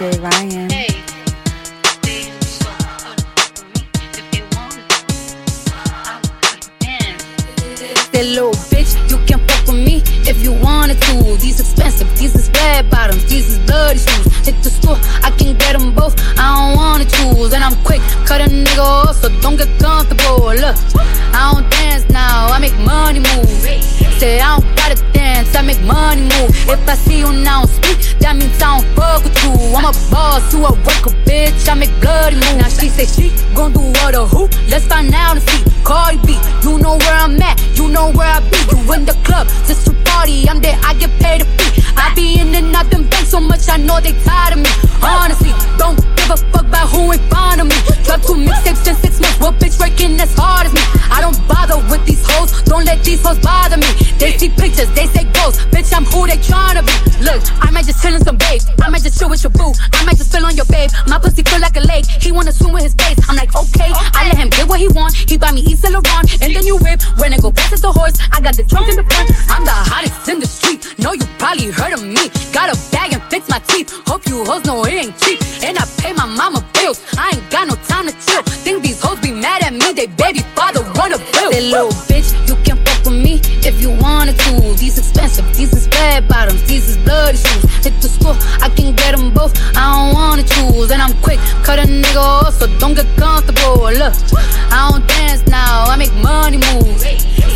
DJ Ryan. Hey. That little bitch, you can fuck with me if you wanted to. These expensive, these is red bottoms, these is bloody shoes. Hit the store, I can get them both. I don't wanna choose, and I'm quick, cut a nigga off, so don't get comfortable. Look, I don't dance now, I make money move. Say I don't gotta dance, I make money move. If I see you now speak, that means I don't fuck with you. I'm a boss, you a worker, bitch. I make bloody moves. Now she say she gon' do what or who? Let's find out and see. Cardi B, you know where I'm at, you know where I be. You in the club just to party, I'm there, I get paid a fee. I be in and out them banks so much, I know they tired of me. Honestly, don't give a fuck about who in front of me. Drop two mixtapes in six months, what bitch working as hard as me? I don't bother with these hoes, don't let these hoes bother I might just chill some babe, I might just chill with your boo, I might just fill on your babe. My pussy feel like a lake, he wanna swim with his face. I'm like, okay, I let him get what he want. He buy me Yves Saint Laurent, and then you whip. When I go past it the horse, I got the trunk in the front. I'm the hottest in the street. Know you probably heard of me. Got a bag and fix my teeth. Hope you hoes know it ain't cheap. And I pay my mama bills. I ain't got no time to chill. Think these hoes be mad at me? They baby father wanna bill. That little bitch, you can fuck with me if you wanted to. These expensive, these is red bottoms, these is bloody shoes. The school, I can get them both. I don't wanna choose, and I'm quick, cut a nigga off, so don't get comfortable. Look, I don't dance now, I make money move.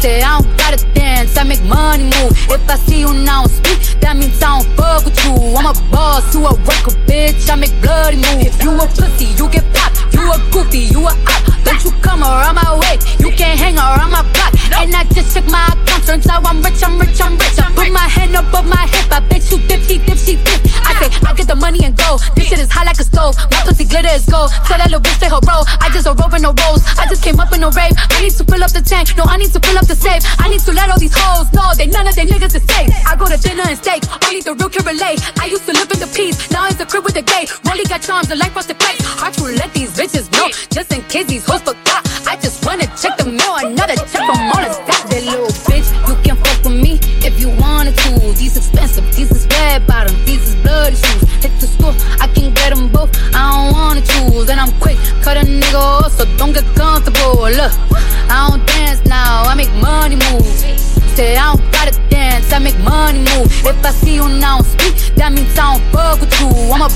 Say I don't gotta dance, I make money move. If I see you now speak, that means I don't fuck with you. I'm a boss, you a worker, bitch. I make bloody moves. If you a pussy, you get popped. You a goofy, you a op. Don't you come around my way, you can't hang around my block. And I just check my account, turns out I'm the. This shit is hot like a stove. My pussy glitter is gold. Tell that little bitch say her roll. I just a rope and no rolls. I just came up in a rave. I need to fill up the tank. No, I need to fill up the safe. I need to let all these hoes know they none of they niggas is safe. I go to dinner and steak. Only the real can relate. I used to live in the peace. Now it's a crib with a gay. Rolly got charms and life frosted flakes. Hard to let these bitches know. Just in case these hoes forgot. I just wanna check the mail. Another check from all the get comfortable. Look, I don't dance now, I make money move. Say I don't gotta dance, I make money move. If I see you now speak, that means I don't fuck with you. I'm a